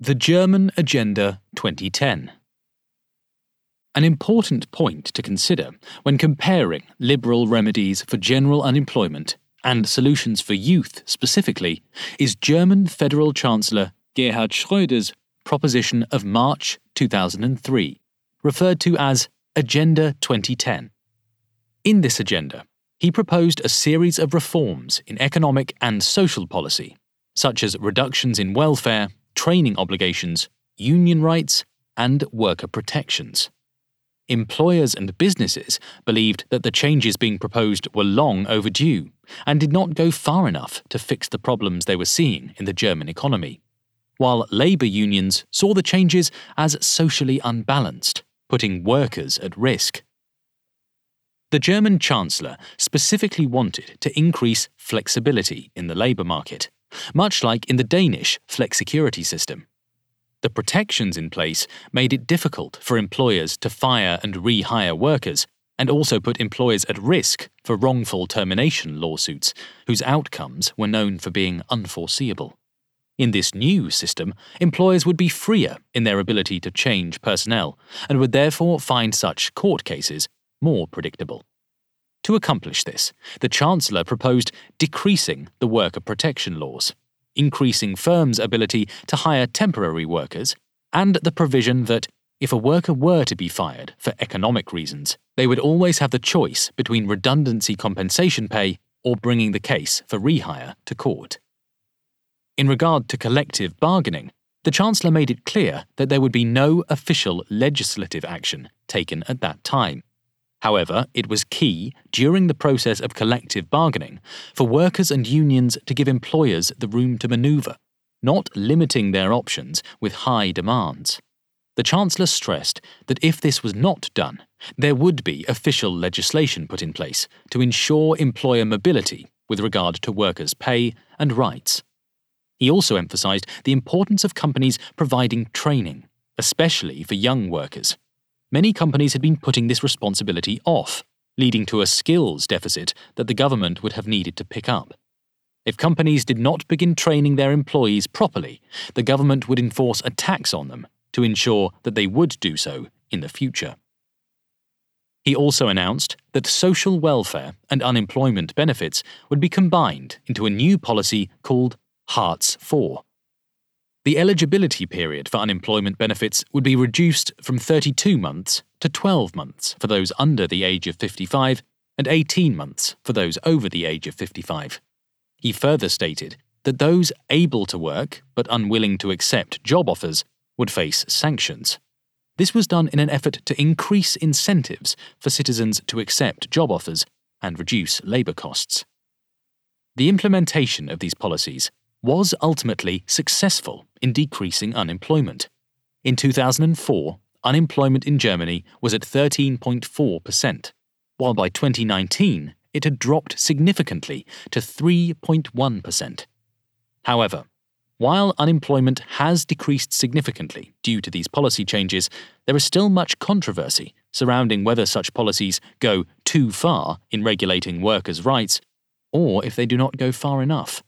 The German Agenda 2010. An important point to consider when comparing liberal remedies for general unemployment and solutions for youth specifically is German Federal Chancellor Gerhard Schröder's proposition of March 2003, referred to as Agenda 2010. In this agenda, he proposed a series of reforms in economic and social policy, such as reductions in welfare training obligations, union rights, and worker protections. Employers and businesses believed that the changes being proposed were long overdue and did not go far enough to fix the problems they were seeing in the German economy, while labour unions saw the changes as socially unbalanced, putting workers at risk. The German Chancellor specifically wanted to increase flexibility in the labour market much like in the Danish flexicurity system. The protections in place made it difficult for employers to fire and rehire workers, and also put employers at risk for wrongful termination lawsuits, whose outcomes were known for being unforeseeable. In this new system, employers would be freer in their ability to change personnel, and would therefore find such court cases more predictable. To accomplish this, the Chancellor proposed decreasing the worker protection laws, increasing firms' ability to hire temporary workers, and the provision that if a worker were to be fired for economic reasons, they would always have the choice between redundancy compensation pay or bringing the case for rehire to court. In regard to collective bargaining, the Chancellor made it clear that there would be no official legislative action taken at that time. However, it was key during the process of collective bargaining for workers and unions to give employers the room to manoeuvre, not limiting their options with high demands. The Chancellor stressed that if this was not done, there would be official legislation put in place to ensure employer mobility with regard to workers' pay and rights. He also emphasised the importance of companies providing training, especially for young workers many companies had been putting this responsibility off, leading to a skills deficit that the government would have needed to pick up. If companies did not begin training their employees properly, the government would enforce a tax on them to ensure that they would do so in the future. He also announced that social welfare and unemployment benefits would be combined into a new policy called Hartz IV. The eligibility period for unemployment benefits would be reduced from 32 months to 12 months for those under the age of 55 and 18 months for those over the age of 55. He further stated that those able to work but unwilling to accept job offers would face sanctions. This was done in an effort to increase incentives for citizens to accept job offers and reduce labour costs. The implementation of these policies was ultimately successful in decreasing unemployment. In 2004, unemployment in Germany was at 13.4%, while by 2019 it had dropped significantly to 3.1%. However, while unemployment has decreased significantly due to these policy changes, there is still much controversy surrounding whether such policies go too far in regulating workers' rights or if they do not go far enough.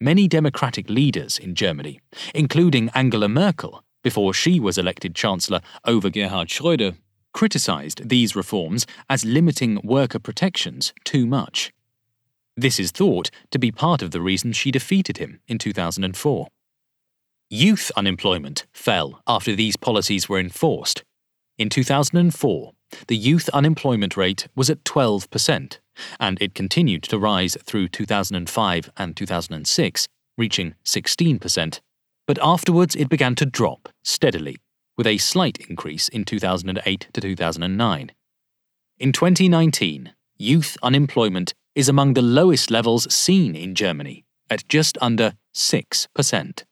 Many democratic leaders in Germany, including Angela Merkel, before she was elected Chancellor over Gerhard Schröder, criticised these reforms as limiting worker protections too much. This is thought to be part of the reason she defeated him in 2004. Youth unemployment fell after these policies were enforced. In 2004, the youth unemployment rate was at 12%, and it continued to rise through 2005 and 2006, reaching 16%. But afterwards it began to drop steadily, with a slight increase in 2008 to 2009. In 2019, youth unemployment is among the lowest levels seen in Germany, at just under 6%.